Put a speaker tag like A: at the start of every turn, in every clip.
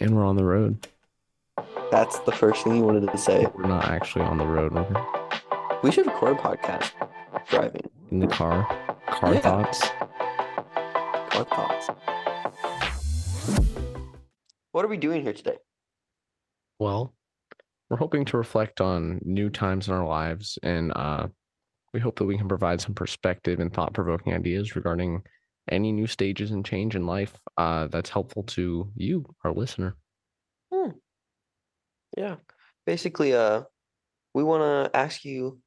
A: And we're on the road.
B: That's the first thing you wanted to say.
A: We're not actually on the road.
B: We should record a podcast driving.
A: in the car. Car
B: Yeah.
A: thoughts.
B: Car thoughts. What are we doing here today?
A: Well, we're hoping to reflect on new times in our lives and uh, we hope that we can provide some perspective and thought provoking ideas regarding any new stages and change in life uh, that's helpful to you, our listener.
B: Yeah. Basically, uh, we want to ask you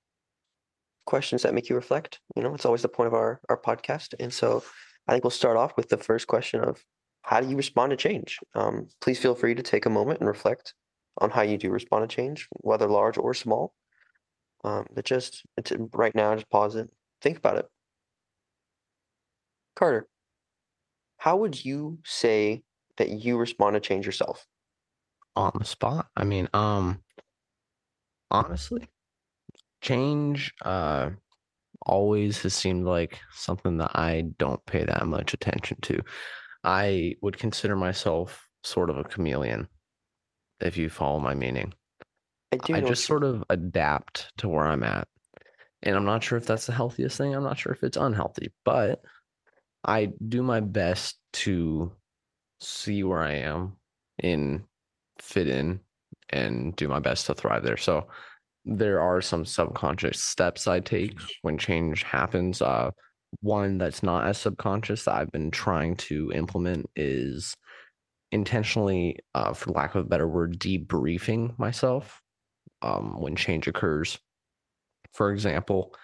B: questions that make you reflect. You know, it's always the point of our our podcast. And so I think we'll start off with the first question of how do you respond to change? Um, please feel free to take a moment and reflect on how you do respond to change, whether large or small. Um, but just right now, just pause it, think about it. Carter, how would you say that you respond to change yourself?
A: on the spot. I mean, um, honestly, change uh always has seemed like something that I don't pay that much attention to. I would consider myself sort of a chameleon, if you follow my meaning.
B: I do
A: I just sort of adapt to where I'm at. And I'm not sure if that's the healthiest thing. I'm not sure if it's unhealthy, but I do my best to see where I am and fit in and do my best to thrive there. So there are some subconscious steps I take when change happens. Uh, one that's not as subconscious that I've been trying to implement is intentionally, uh, for lack of a better word, debriefing myself um, when change occurs. For example,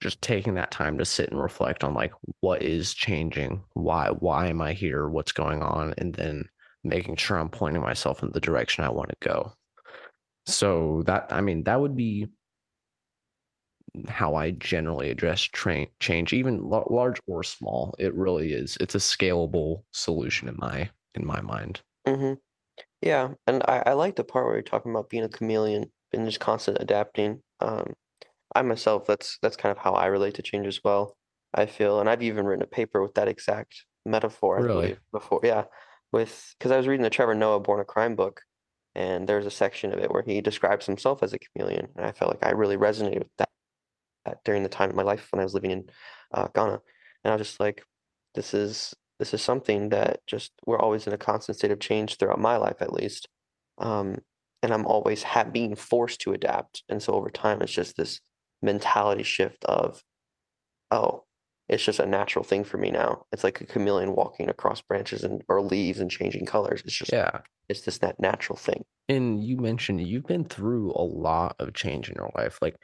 A: just taking that time to sit and reflect on like what is changing, why why am I here, what's going on, and then making sure I'm pointing myself in the direction I want to go. So that I mean that would be how I generally address train change, even la- large or small. It really is. It's a scalable solution in my in my mind.
B: hmm Yeah, and I, I like the part where you're talking about being a chameleon and just constant adapting. Um, I myself, that's that's kind of how I relate to change as well. I feel, and I've even written a paper with that exact metaphor, I
A: Really?
B: believe, before. Yeah, with because I was reading the Trevor Noah Born a Crime book, and there's a section of it where he describes himself as a chameleon, and I felt like I really resonated with that, that during the time of my life when I was living in uh, Ghana, and I was just like, this is this is something that just we're always in a constant state of change throughout my life at least um, and i'm always ha- being forced to adapt and so over time it's just this mentality shift of oh it's just a natural thing for me now it's like a chameleon walking across branches and or leaves and changing colors it's just
A: Yeah.
B: it's just that natural thing
A: And you mentioned you've been through a lot of change in your life. Like,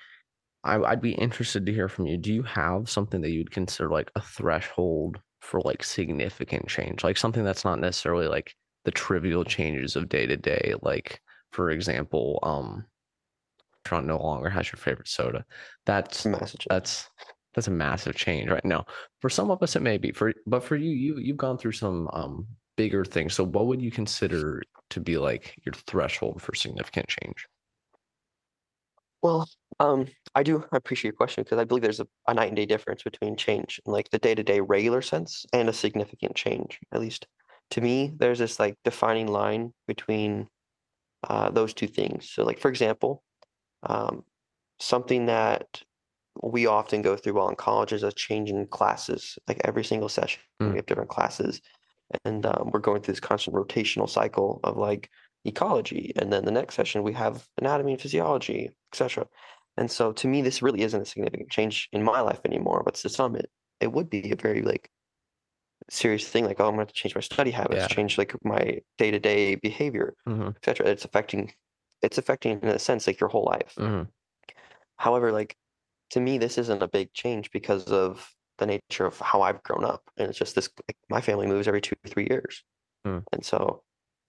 A: I, I'd be interested to hear from you. Do you have something that you'd consider like a threshold for like significant change? Like something that's not necessarily like the trivial changes of day to day. Like, for example, um, Trump no longer has your favorite soda. That's that's that's a massive change right now. For some of us, it may be for, but for you, you you've gone through some um bigger things. So, what would you consider to be like your threshold for significant change?
B: Well, um, I do appreciate your question because I believe there's a, a night and day difference between change in like the day to day regular sense and a significant change. At least to me, there's this like defining line between uh, those two things. So, like for example, um, something that we often go through while in college is a change in classes. Like every single session,
A: Mm.
B: we have different classes, and um, we're going through this constant rotational cycle of like ecology, and then the next session we have anatomy and physiology, etc. And so, to me, this really isn't a significant change in my life anymore. But to some, it it would be a very like serious thing. Like, oh, I'm have to change my study habits,
A: Yeah.
B: change like my day to day behavior,
A: hmm
B: etc. It's affecting, it's affecting in a sense like your whole life.
A: hmm
B: However, like to me, this isn't a big change because of the nature of how I've grown up. And it's just this like, my family moves every two, three years.
A: Hmm.
B: And so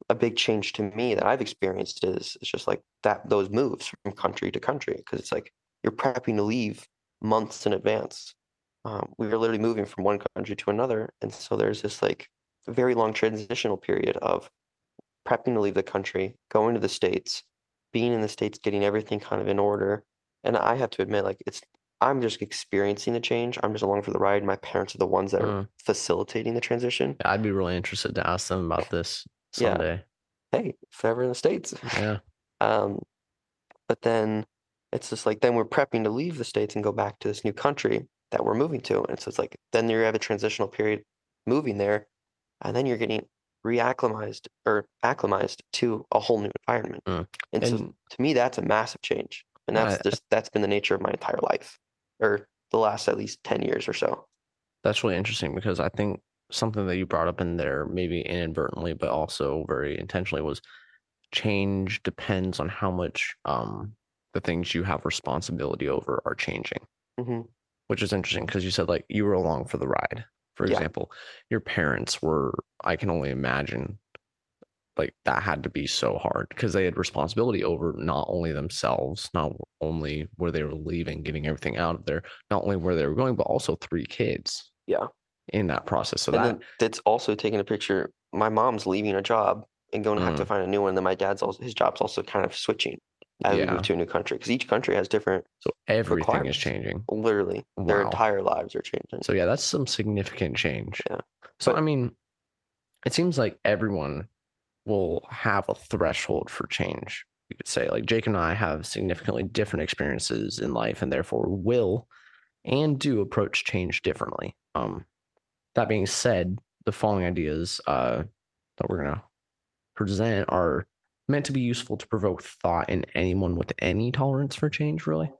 B: a big change to me that I've experienced is it's just like that those moves from country to country because it's like you're prepping to leave months in advance. Um, we were literally moving from one country to another, and so there's this like very long transitional period of prepping to leave the country, going to the states, being in the states, getting everything kind of in order. And I have to admit, like it's I'm just experiencing the change. I'm just along for the ride. My parents are the ones that are
A: Mm.
B: facilitating the transition.
A: I'd be really interested to ask them about this
B: Yeah.
A: someday.
B: hey, forever in the States.
A: Yeah.
B: Um, but then it's just like then we're prepping to leave the States and go back to this new country that we're moving to. And so it's like then you have a transitional period moving there, and then you're getting reacclimatized or acclimatized to a whole new environment.
A: Mm.
B: And, so to me, that's a massive change. And that's just that's been the nature of my entire life, or the last at least 10 years or so.
A: that's really interesting because I think something that you brought up in there, maybe inadvertently, but also very intentionally, was change depends on how much um the things you have responsibility over are changing.
B: hmm
A: which is interesting because you said like you were along for the ride. For
B: Yeah.
A: example, your parents were, I can only imagine like that had to be so hard because they had responsibility over not only themselves, not only where they were leaving, getting everything out of there, not only where they were going, but also three kids
B: Yeah.
A: in that process. So
B: and
A: that
B: that's also taking a picture. My mom's leaving a job and going to have to
A: Mm.
B: find a new one. And then my dad's also his job's also kind of switching as we move to a new country because each country has different,
A: So everything is changing.
B: literally, their entire lives are changing.
A: So yeah, that's some significant change.
B: Yeah.
A: So
B: But-
A: I mean, it seems like everyone will have a threshold for change. You could say like Jake and I have significantly different experiences in life and therefore will and do approach change differently. Um that being said, the following ideas uh that we're gonna present are meant to be useful to provoke thought in anyone with any tolerance for change, really.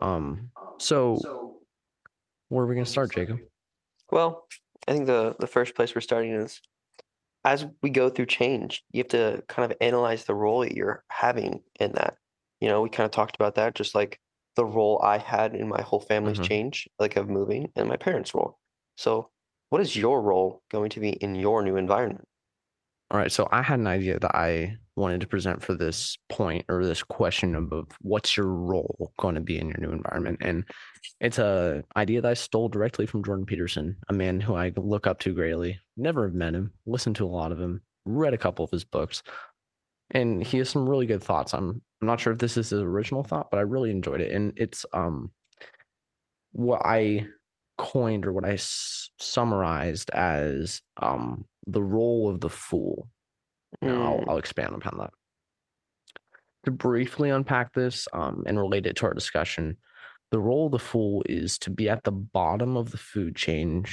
A: Um so where are we gonna start, Jacob?
B: Well, I think the the first place we're starting is as we go through change, you have to kind of analyze the role that you're having in that. You know, we kind of talked about that, just like the role I had in my whole family's
A: Mhm.
B: change, like of moving, and my parents' role. So, what is your role going to be in your new environment?
A: All right, so I had an idea that I wanted to present for this point or this question of, what's your role going to be in your new environment, and it's a idea that I stole directly from Jordan Peterson, a man who I look up to greatly. Never have met him, listened to a lot of him, read a couple of his books, and he has some really good thoughts. I'm I'm not sure if this is his original thought, but I really enjoyed it, and it's um what I coined or what I s- summarized as um the role of the fool. Now, I'll,
B: Mm,
A: I'll expand upon that. To briefly unpack this um, and relate it to our discussion, the role of the fool is to be at the bottom of the food chain,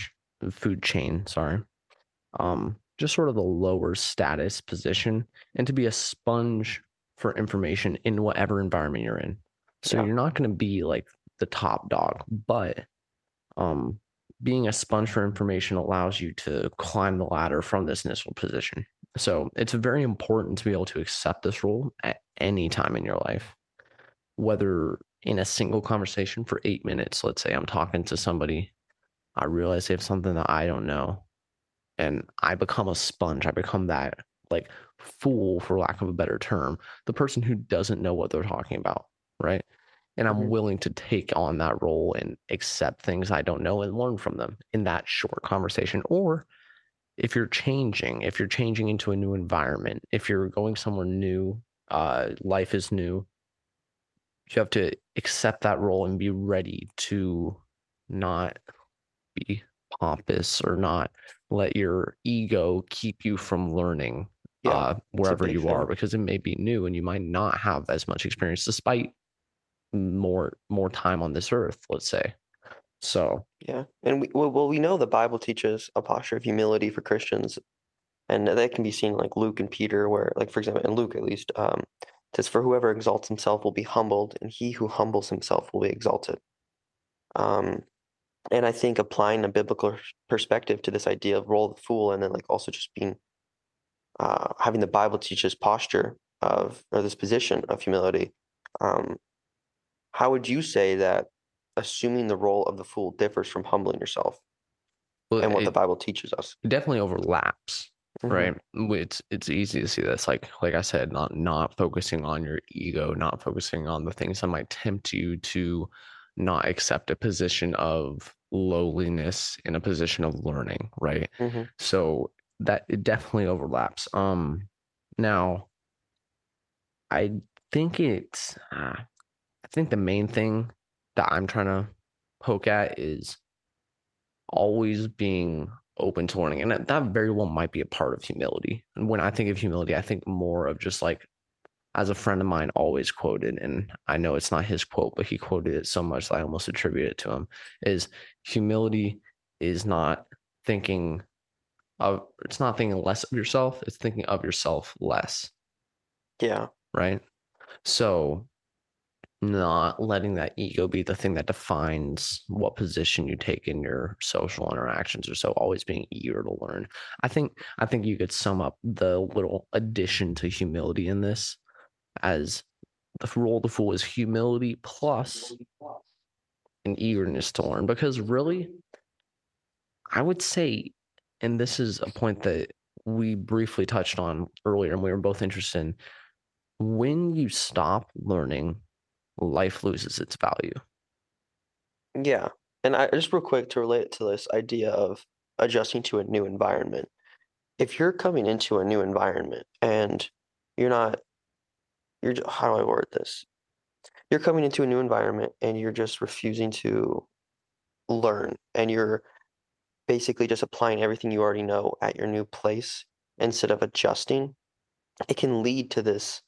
A: food chain, sorry, um, just sort of the lower status position, and to be a sponge for information in whatever environment you're in. So
B: Yeah.
A: you're not going to be like the top dog, but um, being a sponge for information allows you to climb the ladder from this initial position. So it's very important to be able to accept this role at any time in your life, whether in a single conversation for eight minutes. Let's say I'm talking to somebody, I realize they have something that I don't know, and I become a sponge. I become that like fool, for lack of a better term, the person who doesn't know what they're talking about, right? And I'm
B: Mhm.
A: willing to take on that role and accept things I don't know and learn from them in that short conversation. Or if you're changing, if you're changing into a new environment, if you're going somewhere new, uh, life is new, you have to accept that role and be ready to not be pompous or not let your ego keep you from learning
B: Yeah,
A: uh, wherever you are because it may be new and you might not have as much experience despite more more time on this earth let's say so
B: Yeah, and we well, we know the Bible teaches a posture of humility for Christians, and that can be seen like Luke and Peter, where like for example, in Luke at least, um, it says, "For whoever exalts himself will be humbled, and he who humbles himself will be exalted." Um, and I think applying a biblical perspective to this idea of role of the fool, and then like also just being uh, having the Bible teach this posture of or this position of humility. Um, how would you say that assuming the role of the fool differs from humbling yourself?
A: well,
B: and what the Bible teaches us.
A: it definitely overlaps
B: Mhm.
A: right it's it's easy to see this like like i said not not focusing on your ego not focusing on the things that might tempt you to not accept a position of lowliness in a position of learning right
B: Mhm.
A: so that it definitely overlaps um now i think it's uh, i think the main thing that i'm trying to poke at is always being open to learning. And that, very well might be a part of humility. And when I think of humility, I think more of just like as a friend of mine always quoted, and I know it's not his quote, but he quoted it so much that I almost attribute it to him, is humility is not thinking of it's not thinking less of yourself, it's thinking of yourself less.
B: Yeah.
A: Right. So not letting that ego be the thing that defines what position you take in your social interactions or so always being eager to learn. I think i think you could sum up the little addition to humility in this as the role of the fool is humility plus an eagerness to learn. Because really i would say and this is a point that we briefly touched on earlier and we were both interested in when you stop learning life loses its value.
B: Yeah. And I just real quick to relate to this idea of adjusting to a new environment. If you're coming into a new environment and you're not you're how do I word this? You're coming into a new environment and you're just refusing to learn and you're basically just applying everything you already know at your new place instead of adjusting. It can lead to this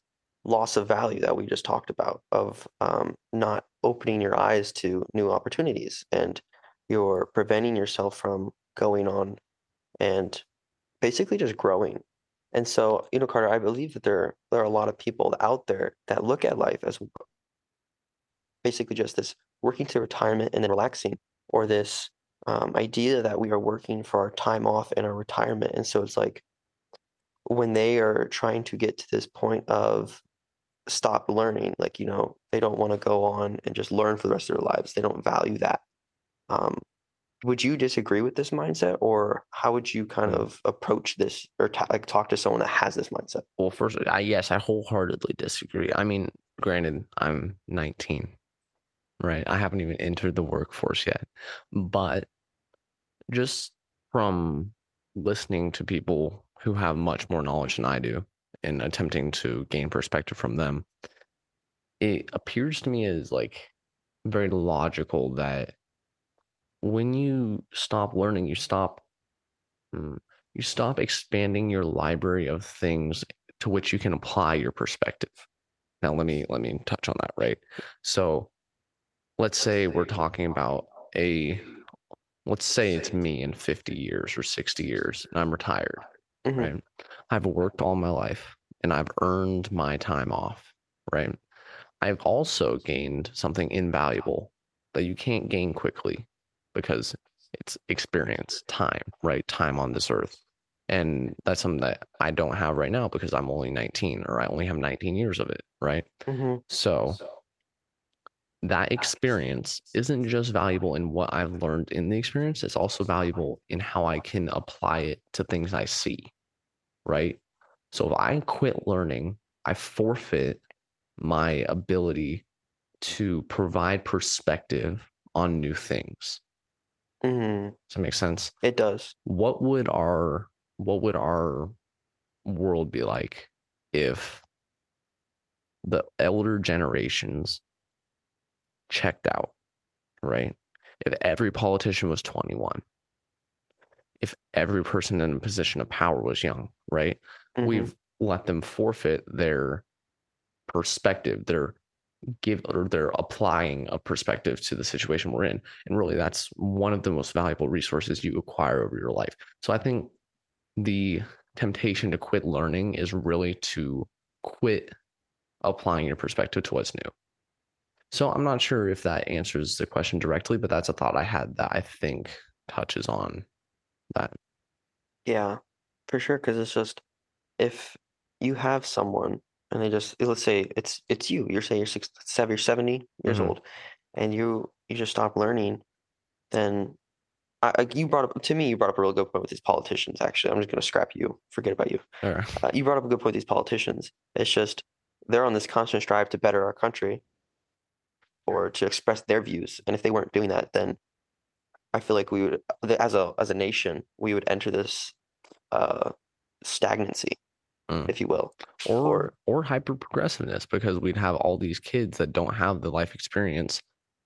B: loss of value that we just talked about of um, not opening your eyes to new opportunities and you're preventing yourself from going on and basically just growing. And so you know carter i believe that there there are a lot of people out there that look at life as basically just this working to retirement and then relaxing or this um, idea that we are working for our time off and our retirement. And so it's like when they are trying to get to this point of stop learning. Like, you know, they don't want to go on and just learn for the rest of their lives. They don't value that. Um, would you disagree with this mindset or how would you kind of approach this or t- like talk to someone that has this mindset?
A: Well, first, I, yes, I wholeheartedly disagree. I mean, granted, I'm 19, right? I haven't even entered the workforce yet, but just from listening to people who have much more knowledge than I do, and attempting to gain perspective from them, it appears to me as like very logical that when you stop learning, you stop hmm, you stop expanding your library of things to which you can apply your perspective. Now let me let me touch on that, right? So let's say we're talking about a let's say it's me in 50 years or 60 years and I'm retired, mm-hmm. right? I've worked all my life and I've earned my time off, right? I've also gained something invaluable that you can't gain quickly because it's experience, time, right? Time on this earth. And that's something that I don't have right now because I'm only 19 or I only have 19 years of it, right? Mm-hmm. So that experience isn't just valuable in what I've learned in the experience, it's also valuable in how I can apply it to things I see, right? So if I quit learning, I forfeit my ability to provide perspective on new things. Mm-hmm. Does that make sense?
B: It does.
A: What would our what would our world be like if the elder generations checked out, right? If every politician was 21, if every person in a position of power was young, right? Mm-hmm. We've let them forfeit their perspective, their give or they're applying a perspective to the situation we're in. And really that's one of the most valuable resources you acquire over your life. So I think the temptation to quit learning is really to quit applying your perspective to what's new. So I'm not sure if that answers the question directly, but that's a thought I had that I think touches on that.
B: Yeah, for sure. Cause it's just if you have someone and they just let's say it's it's you, you're saying you're six, seven, you're 70 years mm-hmm. old, and you you just stop learning, then I, you brought up to me. You brought up a real good point with these politicians. Actually, I'm just going to scrap you. Forget about you. Uh, you brought up a good point with these politicians. It's just they're on this constant strive to better our country, or to express their views. And if they weren't doing that, then I feel like we would, as a as a nation, we would enter this uh, stagnancy mm. if you will,
A: or or, or hyper progressiveness because we'd have all these kids that don't have the life experience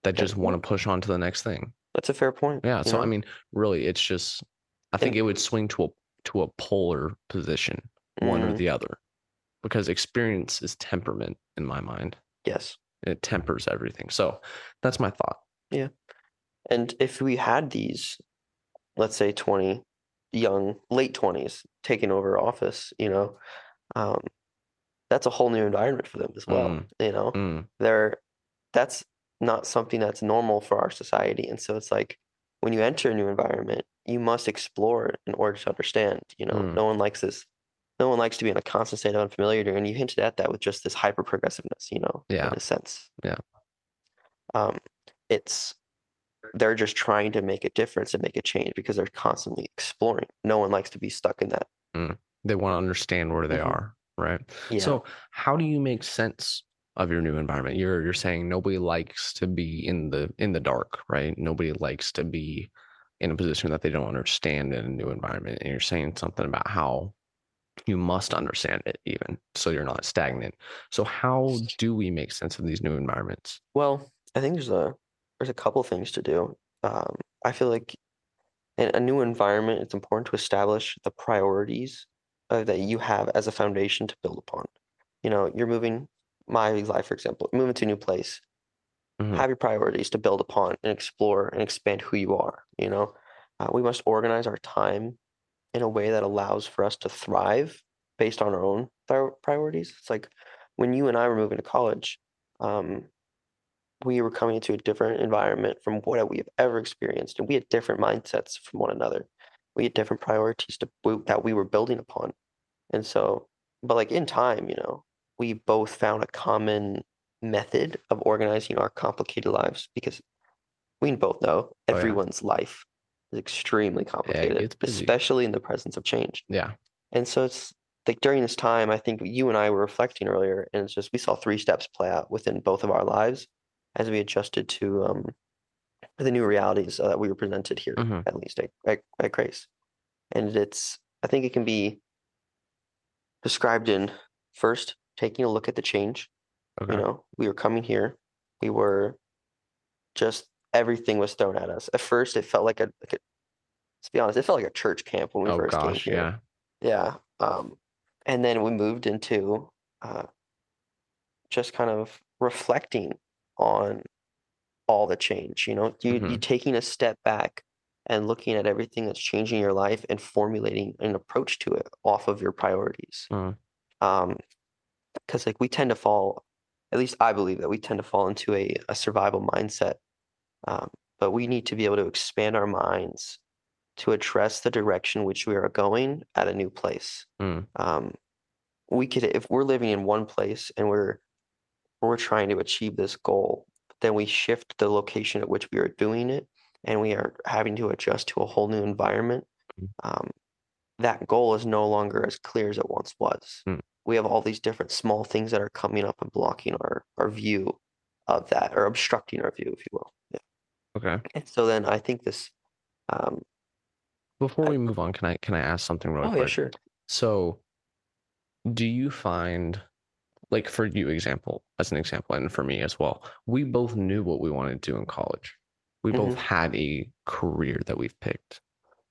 A: that just want to push on to the next thing.
B: That's a fair point.
A: Yeah. So know? I mean, really, it's just I think
B: And-
A: it would swing to a to a polar position, one or
B: Mm,
A: the other, because experience is temperament in my mind.
B: yes.
A: It tempers everything. So that's my thought. Yeah.
B: And if we had these, let's say 20 young, late 20s taking over office, you know, um, that's a whole new environment for them as well.
A: Mm.
B: You know,
A: Mm,
B: they're that's not something that's normal for our society. And so it's like when you enter a new environment, you must explore in order to understand. You know,
A: Mm.
B: no one likes this. No one likes to be in a constant state of unfamiliarity, and you hinted at that with just this hyper progressiveness, you know,
A: Yeah.
B: in a sense.
A: Yeah.
B: Um, it's they're just trying to make a difference and make a change because they're constantly exploring. No one likes to be stuck in that.
A: they want to understand where they
B: Mhm.
A: are, right?
B: Yeah.
A: So how do you make sense of your new environment? You're you're saying nobody likes to be in the in the dark, right? Nobody likes to be in a position that they don't understand in a new environment. And you're saying something about how you must understand it even so you're not stagnant. So how do we make sense of these new environments?
B: Well, I think there's a there's a couple things to do. Um, I feel like in a new environment, it's important to establish the priorities uh, that you have as a foundation to build upon. You know, you're moving my life, for example, moving to a new place.
A: Mhm.
B: Have your priorities to build upon and explore and expand who you are. You know, uh, we must organize our time in a way that allows for us to thrive based on our own pri- priorities. It's like when you and I were moving to college, um, we were coming into a different environment from what we have ever experienced, and we had different mindsets from one another. We had different priorities to we, that we were building upon, and so, but like in time, you know, we both found a common method of organizing our complicated lives because we both know
A: Oh, yeah.
B: everyone's life is extremely complicated,
A: busy.
B: especially in the presence of change.
A: Yeah.
B: And so it's like during this time, I think you and I were reflecting earlier, and it's just we saw three steps play out within both of our lives as we adjusted to um, the new realities uh, that we were presented here,
A: Mhm.
B: at least at, at, at Grace. And it's, I think it can be described in first taking a look at the change.
A: Okay.
B: You know, we were coming here, we were just everything was thrown at us. At first, it felt like a, like a let's be honest, it felt like a church camp when we
A: oh
B: first
A: gosh,
B: came here.
A: yeah.
B: Yeah. Um, and then we moved into uh, just kind of reflecting on all the change. You know, you you
A: Mhm.
B: taking a step back and looking at everything that's changing your life and formulating an approach to it off of your priorities.
A: Mm.
B: Um, because like we tend to fall, at least I believe that we tend to fall into a, a survival mindset. Um, but we need to be able to expand our minds to address the direction which we are going at a new place.
A: Mm.
B: Um, we could, if we're living in one place and we're we're trying to achieve this goal, then we shift the location at which we are doing it, and we are having to adjust to a whole new environment.
A: Mm.
B: Um, that goal is no longer as clear as it once was.
A: Mm.
B: We have all these different small things that are coming up and blocking our our view of that, or obstructing our view, if you will.
A: Okay.
B: And so then I think this. Um,
A: Before
B: I-
A: we move on, can I can I ask something real
B: oh
A: quick?
B: Oh yeah, sure.
A: So, do you find, like for you, example, as an example, and for me as well, we both knew what we wanted to do in college. We both
B: Mhm.
A: had a career that we've picked.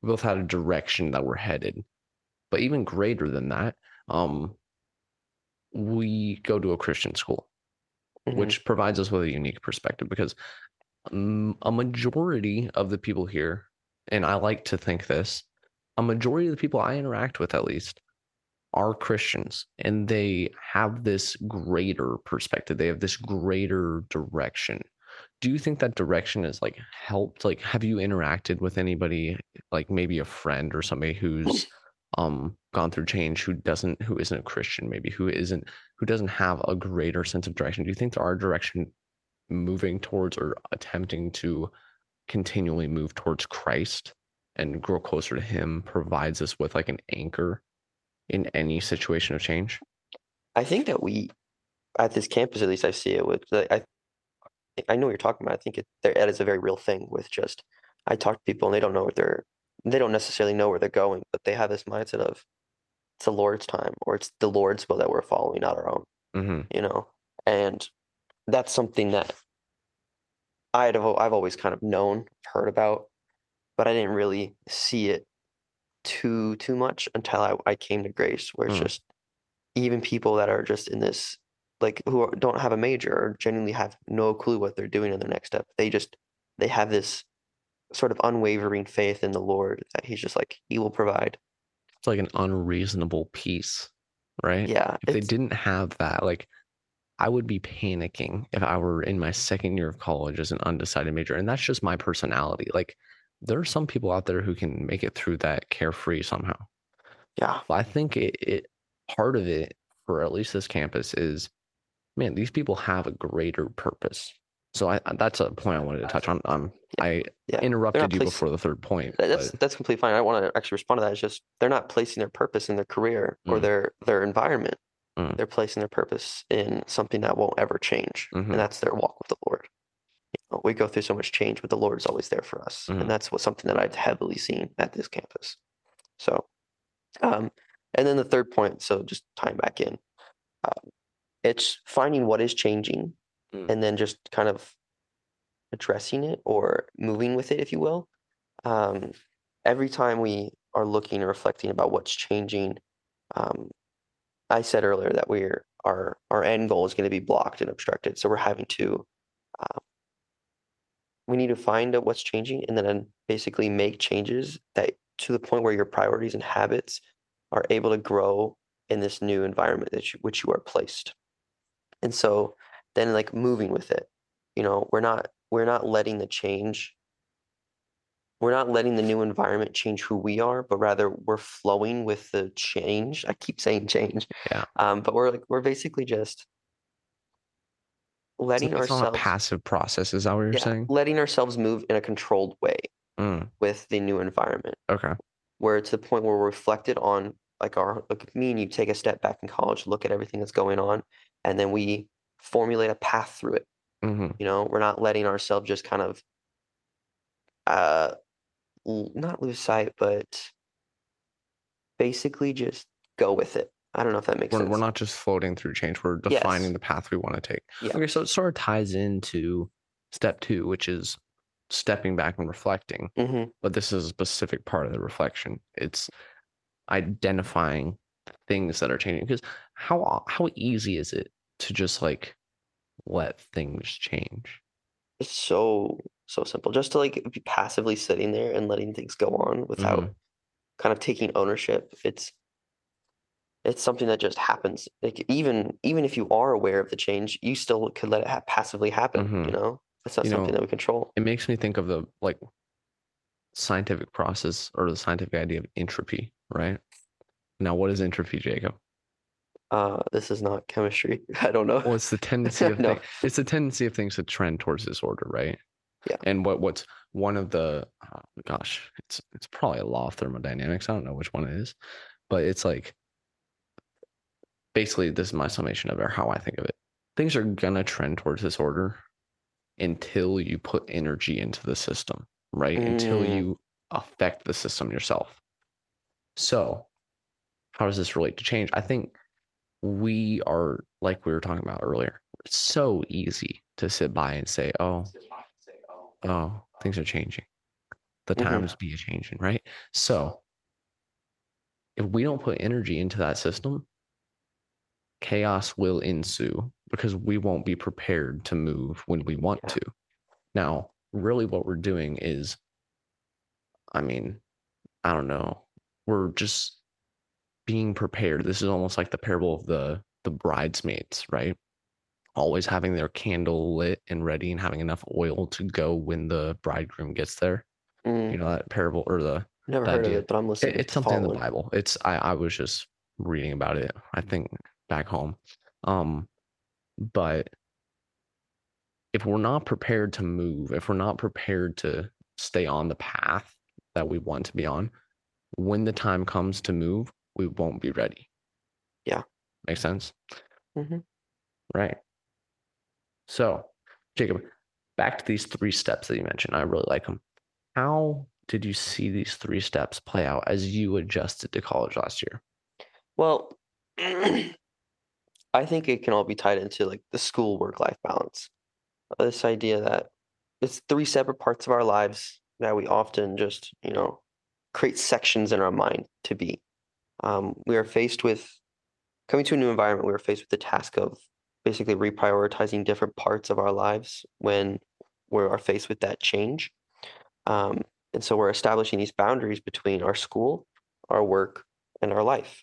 A: We both had a direction that we're headed. But even greater than that, um, we go to a Christian school,
B: Mhm.
A: which provides us with a unique perspective because a majority of the people here, and I like to think this, a majority of the people I interact with, at least, are Christians and they have this greater perspective. They have this greater direction. Do you think that direction has like helped? Like, have you interacted with anybody, like maybe a friend or somebody who's um gone through change who doesn't who isn't a Christian, maybe who isn't who doesn't have a greater sense of direction? Do you think there are direction moving towards or attempting to continually move towards Christ and grow closer to him provides us with like an anchor in any situation of change?
B: I think that we, at this campus, at least I see it with, I, I know what you're talking about. I think it, there- that is a very real thing with just, I talk to people and they don't know what they're, they don't necessarily know where they're going, but they have this mindset of, it's the Lord's time or it's the Lord's will that we're following, not our own,
A: hmm
B: you know? And that's something that I'd have, I've always kind of known, heard about, but I didn't really see it too too much until I, I came to Grace, where it's
A: Mm.
B: just even people that are just in this like who are, don't have a major or genuinely have no clue what they're doing in their next step. They just they have this sort of unwavering faith in the Lord that He's just like He will provide.
A: It's like an unreasonable peace, right?
B: Yeah,
A: If they didn't have that, like I would be panicking if I were in my second year of college as an undecided major. And that's just my personality. Like there are some people out there who can make it through that carefree somehow.
B: yeah,
A: But I think it, it part of it for at least this campus is man, these people have a greater purpose. So I that's a point I wanted to touch on. Um I
B: yeah.
A: interrupted you
B: placed-
A: before the third point.
B: That's
A: but-
B: that's completely fine. I want to actually respond to that. It's just they're not placing their purpose in their career or
A: Mm.
B: their their environment.
A: Mm.
B: They're placing their purpose in something that won't ever change,
A: Mhm.
B: and that's their walk with the Lord. You know, we go through so much change, but the Lord is always there for us,
A: Mhm.
B: and that's what something that I've heavily seen at this campus. So, um, and then the third point. So just tying back in, um, it's finding what is changing,
A: Mm.
B: and then just kind of addressing it or moving with it, if you will. Um, every time we are looking and reflecting about what's changing, um, I said earlier that we're our our end goal is going to be blocked and obstructed. So we're having to um, we need to find out what's changing and then basically make changes that to the point where your priorities and habits are able to grow in this new environment that you, which you are placed. And so then like moving with it, you know, we're not we're not letting the change we're not letting the new environment change who we are, but rather we're flowing with the change. I keep saying change.
A: Yeah.
B: Um, but we're like we're basically just letting
A: it's
B: ourselves
A: passive process, is that what you're
B: yeah,
A: saying?
B: letting ourselves move in a controlled way
A: Mm,
B: with the new environment,
A: okay.
B: where it's the point where we're reflected on like our like me and you take a step back in college, look at everything that's going on, and then we formulate a path through it.
A: hmm
B: You know, we're not letting ourselves just kind of uh not lose sight, but basically just go with it. I don't know if that makes
A: We're,
B: sense.
A: we're not just floating through change, we're
B: Yes.
A: defining the path we want to take.
B: Yeah.
A: Okay, so it sort of ties into step two, which is stepping back and reflecting.
B: hmm
A: But this is a specific part of the reflection. It's identifying things that are changing. Because how how easy is it to just like let things change?
B: It's so so simple. Just to like be passively sitting there and letting things go on without
A: Mhm.
B: kind of taking ownership. It's it's something that just happens. Like even even if you are aware of the change, you still could let it ha- passively happen.
A: Mhm.
B: You know, it's not
A: You
B: something
A: know,
B: that we control.
A: It makes me think of the like scientific process or the scientific idea of entropy, right? Now, what is entropy, Jacob?
B: Uh, this is not chemistry. I don't know.
A: Well, it's the tendency of
B: No.
A: thing, it's the tendency of things to trend towards disorder, right?
B: Yeah.
A: And what what's one of the oh, gosh, it's it's probably a law of thermodynamics. I don't know which one it is, but it's like basically this is my summation of it, or how I think of it. Things are gonna trend towards disorder until you put energy into the system, right? Until
B: Mm.
A: you affect the system yourself. So, how does this relate to change? I think we are like we were talking about earlier. It's so easy to sit by and say, "Oh, oh, things are changing. The
B: Mhm.
A: times be changing, right?" So, if we don't put energy into that system, chaos will ensue because we won't be prepared to move when we want
B: Yeah.
A: to. Now, really, what we're doing is, I mean, I don't know, we're just being prepared. This is almost like the parable of the the bridesmaids, right? Always having their candle lit and ready and having enough oil to go when the bridegroom gets there.
B: Mm,
A: You know that parable or the
B: never heard
A: idea-
B: of it, but I'm
A: it-
B: listening.
A: it's something in the. Bible. It's I, I was just reading about it, I think back home. Um, but if we're not prepared to move, if we're not prepared to stay on the path that we want to be on, when the time comes to move, we won't be ready.
B: Yeah.
A: Makes sense?
B: Mhm.
A: Right. So, Jacob, back to these three steps that you mentioned. I really like them. How did you see these three steps play out as you adjusted to college last year?
B: Well, I think it can all be tied into like the school work life balance. This idea that it's three separate parts of our lives that we often just, you know, create sections in our mind to be. Um, we are faced with coming to a new environment. We are faced with the task of basically reprioritizing different parts of our lives when we are faced with that change. Um, and so we're establishing these boundaries between our school, our work, and our life.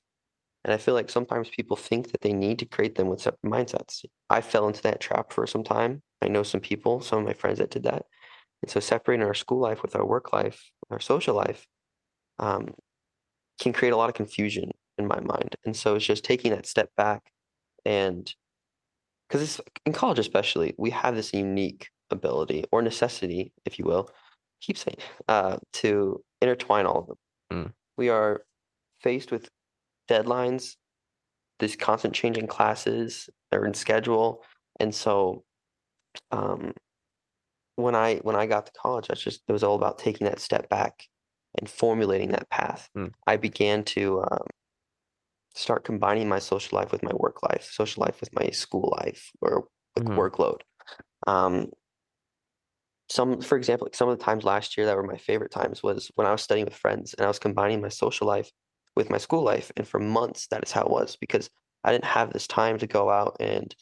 B: And I feel like sometimes people think that they need to create them with separate mindsets. I fell into that trap for some time. I know some people, some of my friends that did that. And so separating our school life with our work life, our social life, um, can create a lot of confusion in my mind. And so it's just taking that step back and because it's in college especially, we have this unique ability or necessity, if you will, keep saying, uh, to intertwine all of them.
A: Mm.
B: We are faced with deadlines, this constant change in classes, they're in schedule. And so um, when I when I got to college, that's just it was all about taking that step back and formulating that path.
A: Mm.
B: I began to um, start combining my social life with my work life, social life with my school life or like
A: Mhm.
B: workload. Um, some, for example, like some of the times last year that were my favorite times was when I was studying with friends and I was combining my social life with my school life. And for months, that is how it was because I didn't have this time to go out and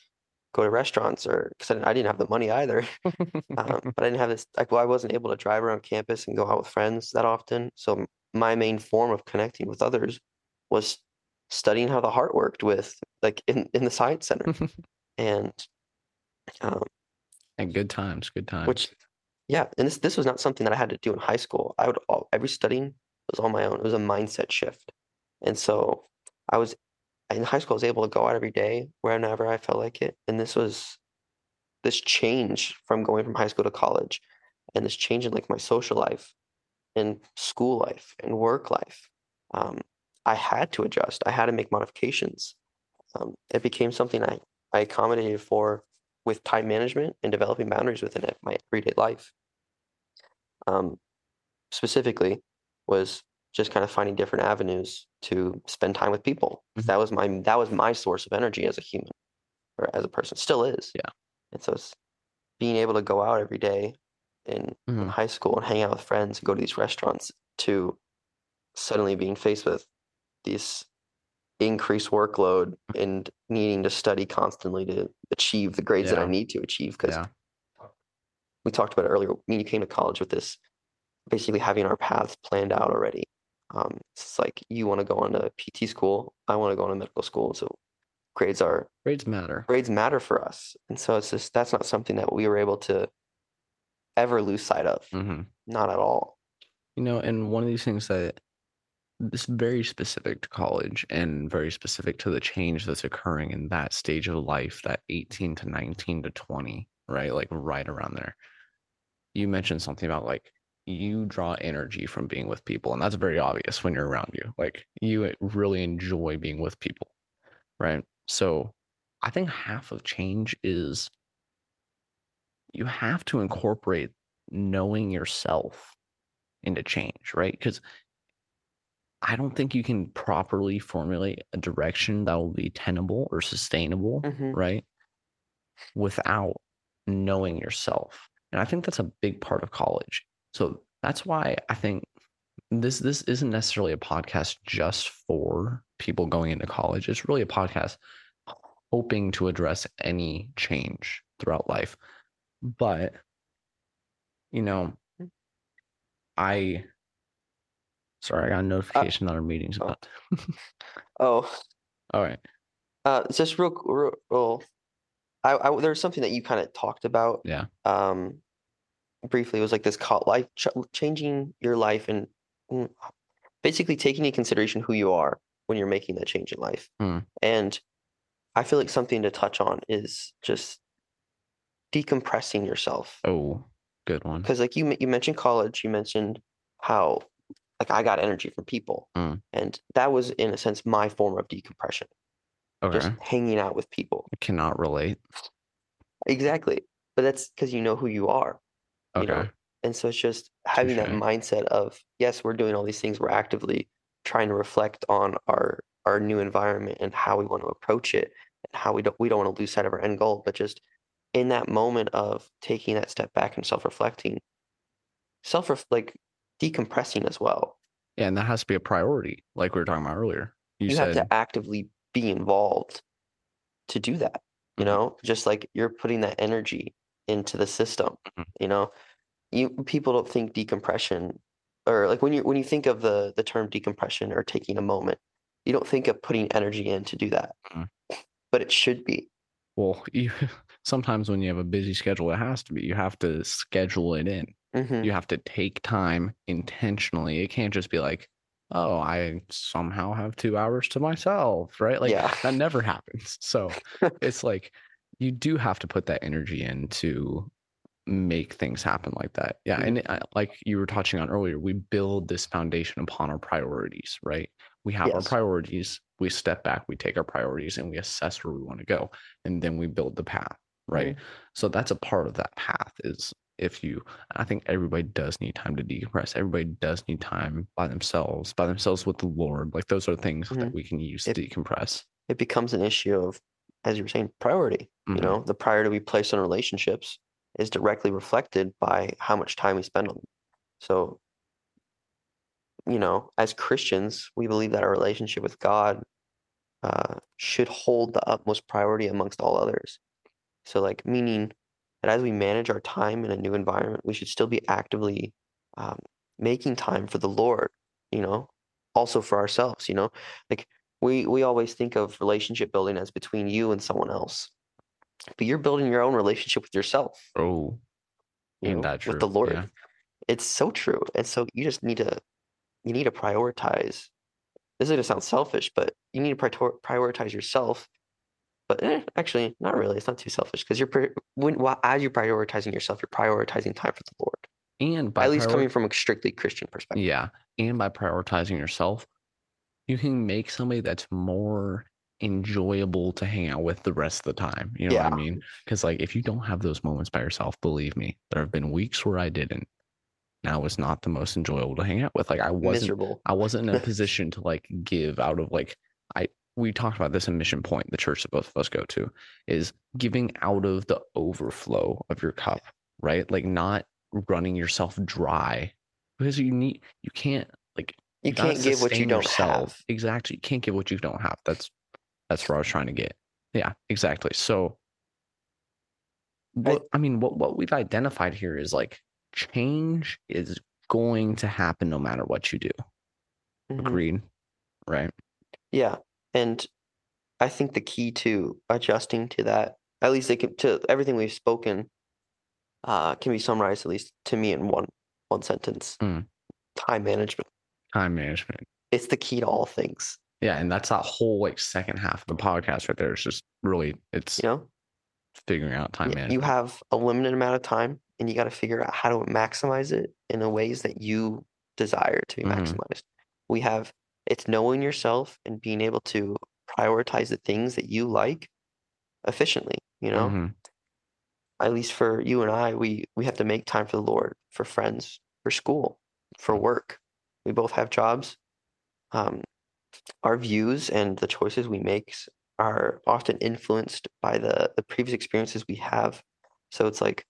B: go to restaurants or because I, didn't- I didn't have the money either. um, but I didn't have this like well, I wasn't able to drive around campus and go out with friends that often. So my main form of connecting with others was studying how the heart worked with like in, in the science center. and um,
A: and good times, good times.
B: which yeah, and this this was not something that I had to do in high school. I would all, every studying was on my own. It was a mindset shift. And so I was in high school I was able to go out every day whenever I felt like it. And this was this change from going from high school to college and this change in like my social life and school life and work life. Um, I had to adjust. I had to make modifications. Um, it became something I, I accommodated for with time management and developing boundaries within it, my everyday life. Um, specifically was just kind of finding different avenues to spend time with people.
A: Mhm.
B: That was my that was my source of energy as a human or as a person. Still is.
A: Yeah.
B: And so it's being able to go out every day in, in
A: Mhm.
B: high school and hang out with friends and go to these restaurants to suddenly being faced with this increased workload and needing to study constantly to achieve the grades that I need to achieve because
A: yeah.
B: we talked about it earlier. And you came to college with this basically having our paths planned out already. Um, it's like you want to go on to PT school, I want to go on to medical school. So grades are
A: Grades matter.
B: grades matter for us, and so it's just that's not something that we were able to ever lose sight of,
A: hmm
B: not at all.
A: You know, and one of these things that is very specific to college and very specific to the change that's occurring in that stage of life, that 18 to 19 to 20, right? Like right around there. You mentioned something about like you draw energy from being with people, and that's very obvious when you're around you. Like you eh, really enjoy being with people, right? So I think half of change is you have to incorporate knowing yourself into change, right? Because I don't think you can properly formulate a direction that will be tenable or sustainable,
B: Mhm.
A: right? Without knowing yourself. And I think that's a big part of college. So that's why I think this this isn't necessarily a podcast just for people going into college. It's really a podcast hoping to address any change throughout life. But you know, I sorry, I got a notification that our meeting's
B: oh.
A: about.
B: Oh,
A: All right.
B: uh, just real, real, real I, I there was something that you kind of talked about.
A: Yeah.
B: Um, briefly, it was like this call, life ch changing your life and mm, basically taking into consideration who you are when you're making that change in life.
A: Hmm.
B: And I feel like something to touch on is just decompressing yourself.
A: Oh, good one.
B: Because like you you mentioned college, you mentioned how like I got energy from people,
A: Mm.
B: and that was in a sense my form of decompression,
A: Okay.
B: just hanging out with people.
A: I cannot relate.
B: Exactly, but that's because you know who you are. you know and so it's just having that mindset of yes we're doing all these things we're actively trying to reflect on our our new environment and how we want to approach it and how we don't we don't want to lose sight of our end goal but just in that moment of taking that step back and self-reflecting self like decompressing as well
A: Yeah, and that has to be a priority, like we were talking about earlier. You,
B: You
A: said
B: have to actively be involved to do that. You
A: Mhm.
B: know, just like you're putting that energy into the system.
A: Mhm.
B: You know, you people don't think decompression or like when you when you think of the the term decompression or taking a moment, you don't think of putting energy in to do that.
A: Mhm.
B: But it should be.
A: well, you sometimes when you have a busy schedule, it has to be. You have to schedule it in.
B: Mhm.
A: You have to take time intentionally. It can't just be like, oh, I somehow have two hours to myself, right? Like
B: Yeah.
A: that never happens. So it's like you do have to put that energy in to make things happen like that. Yeah.
B: Mhm.
A: And uh, like you were touching on earlier, we build this foundation upon our priorities, right? We have our priorities, we step back, we take our priorities, and we assess where we want to go. And then we build the path, right? So that's a part of that path is if you I think everybody does need time to decompress. Everybody does need time by themselves, by themselves with the Lord. Like those are things that
B: Mhm.
A: we can use
B: It-
A: to decompress.
B: It becomes an issue of, as you were saying, priority.
A: Mhm.
B: You know, the priority we place on relationships is directly reflected by how much time we spend on them. So, you know, as Christians, we believe that our relationship with God uh, should hold the utmost priority amongst all others. So, like, meaning that as we manage our time in a new environment, we should still be actively um, making time for the Lord, you know, also for ourselves, you know, like we we always think of relationship building as between you and someone else, but you're building your own relationship with yourself,
A: Oh,
B: you know,
A: that true?
B: with the Lord.
A: Yeah.
B: It's so true, and so you just need to you need to prioritize. This is gonna sound selfish, but you need to prior- prioritize yourself. But eh, actually, not really. It's not too selfish because you're when while, as you're prioritizing yourself, you're prioritizing time for the Lord.
A: And by
B: At least
A: prior-
B: coming from a strictly Christian perspective.
A: Yeah. And by prioritizing yourself, you can make somebody that's more enjoyable to hang out with the rest of the time. You know what I mean? Because like if you don't have those moments by yourself, believe me, there have been weeks where I didn't. And I was not the most enjoyable to hang out with. Like I wasn't
B: Miserable.
A: I wasn't in a position to like give out of like I we talked about this in Mission Point, the church that both of us go to, is giving out of the overflow of your cup, right? Like not running yourself dry because you need you can't like
B: You can't give what you don't
A: yourself.
B: have.
A: Exactly. You can't give what you don't have. That's that's where I was trying to get. Yeah, exactly. So what I mean, what what we've identified here is like change is going to happen no matter what you do.
B: Mhm.
A: Agreed. Right.
B: Yeah, and I think the key to adjusting to that, at least they can, to everything we've spoken, uh, can be summarized at least to me in one one sentence.
A: Mm.
B: Time management.
A: Time management.
B: It's the key to all things.
A: Yeah, and that's that whole like second half of the podcast right there. It's just really it's
B: You know,
A: figuring out time management.
B: you have a limited amount of time, and you got to figure out how to maximize it in the ways that you desire to be
A: Mhm.
B: maximized. We have it's knowing yourself and being able to prioritize the things that you like efficiently. You know,
A: Mhm.
B: at least for you and I, we we have to make time for the Lord, for friends, for school, for work. We both have jobs. Um, our views and the choices we make are often influenced by the the previous experiences we have. So it's like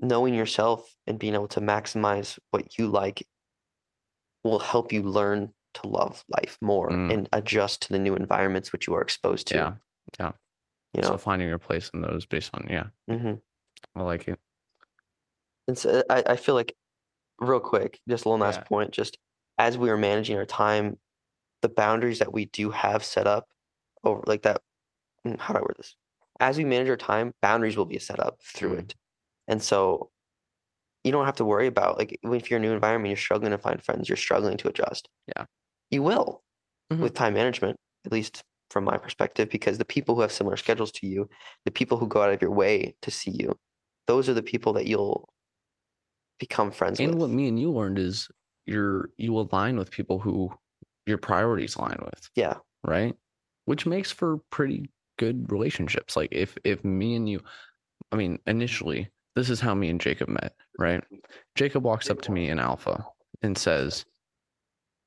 B: knowing yourself and being able to maximize what you like will help you learn to love life more
A: Mm.
B: and adjust to the new environments which you are exposed to.
A: Yeah. Yeah.
B: You
A: So
B: know,
A: finding your place in those based on yeah,
B: hmm
A: I like it.
B: And so I, I feel like, real quick, just one last
A: Yeah.
B: point, just as we are managing our time, the boundaries that we do have set up over like that, mm, how do I word this? As we manage our time, boundaries will be set up through
A: Mm.
B: it. And so you don't have to worry about like if you're in a new environment, you're struggling to find friends, you're struggling to adjust.
A: Yeah.
B: You will
A: Mhm.
B: with time management, at least from my perspective, because the people who have similar schedules to you, the people who go out of your way to see you, those are the people that you'll become friends
A: And
B: with.
A: And what me and you learned is you're you align with people who your priorities align with,
B: Yeah.
A: right? Which makes for pretty good relationships. Like if if me and you I mean, initially, this is how me and Jacob met, right? Jacob walks up to me in Alpha and says,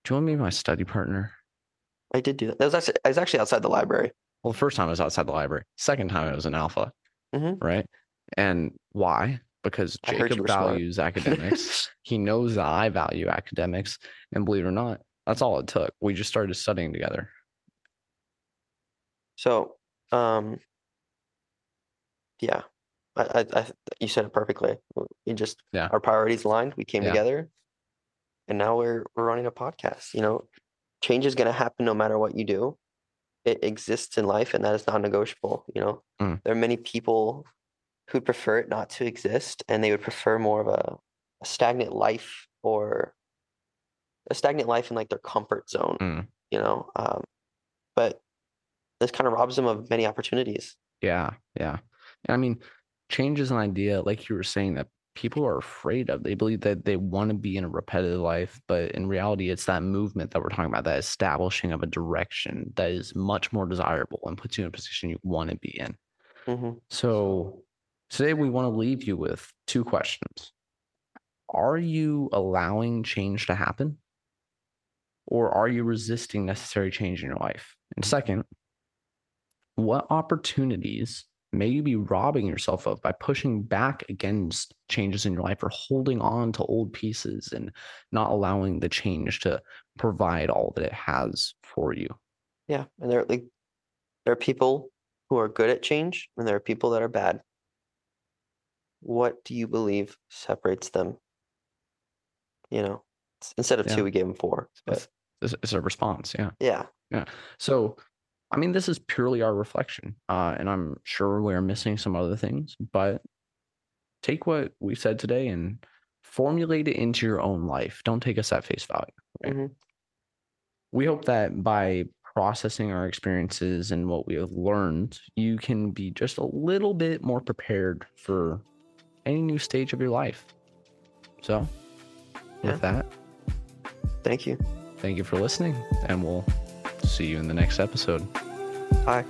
A: Do you want to be my study partner?
B: I did do that. That was actually, I was actually outside the library.
A: Well, the first time I was outside the library. Second time I was in Alpha,
B: Mhm.
A: right? And why? because
B: I
A: Jacob
B: were smart.
A: values academics. he knows that I value academics, and believe it or not, that's all it took. We just started studying together.
B: So, um, yeah, I, I, I, you said it perfectly. We just,
A: Yeah.
B: our priorities aligned. We came
A: Yeah.
B: together, and now we're we're running a podcast. You know, change is going to happen no matter what you do. It exists in life, and that is non-negotiable. You know,
A: Mm.
B: there are many people who prefer it not to exist, and they would prefer more of a, a stagnant life or a stagnant life in like their comfort zone.
A: Mm.
B: You know, um, but this kind of robs them of many opportunities.
A: Yeah, yeah. I mean, change is an idea, like you were saying, that people are afraid of. They believe that they want to be in a repetitive life, but in reality, it's that movement that we're talking about, that establishing of a direction that is much more desirable and puts you in a position you want to be in.
B: hmm
A: So today we want to leave you with two questions. Are you allowing change to happen? Or are you resisting necessary change in your life? And second, what opportunities may you be robbing yourself of by pushing back against changes in your life or holding on to old pieces and not allowing the change to provide all that it has for you?
B: Yeah, and there like there are people who are good at change, and there are people that are bad. What do you believe separates them? You know, instead of
A: Yeah.
B: two, we gave them four. But
A: It's, it's- it's a response. yeah
B: Yeah.
A: yeah, So, I mean, this is purely our reflection, uh, and I'm sure we're missing some other things, but take what we said today and formulate it into your own life. Don't take us at face value. Right.
B: Mhm.
A: We hope that by processing our experiences and what we have learned, you can be just a little bit more prepared for any new stage of your life. So,
B: Yeah.
A: with that,
B: thank you.
A: thank you for listening, and we'll see you in the next episode.
B: 嗨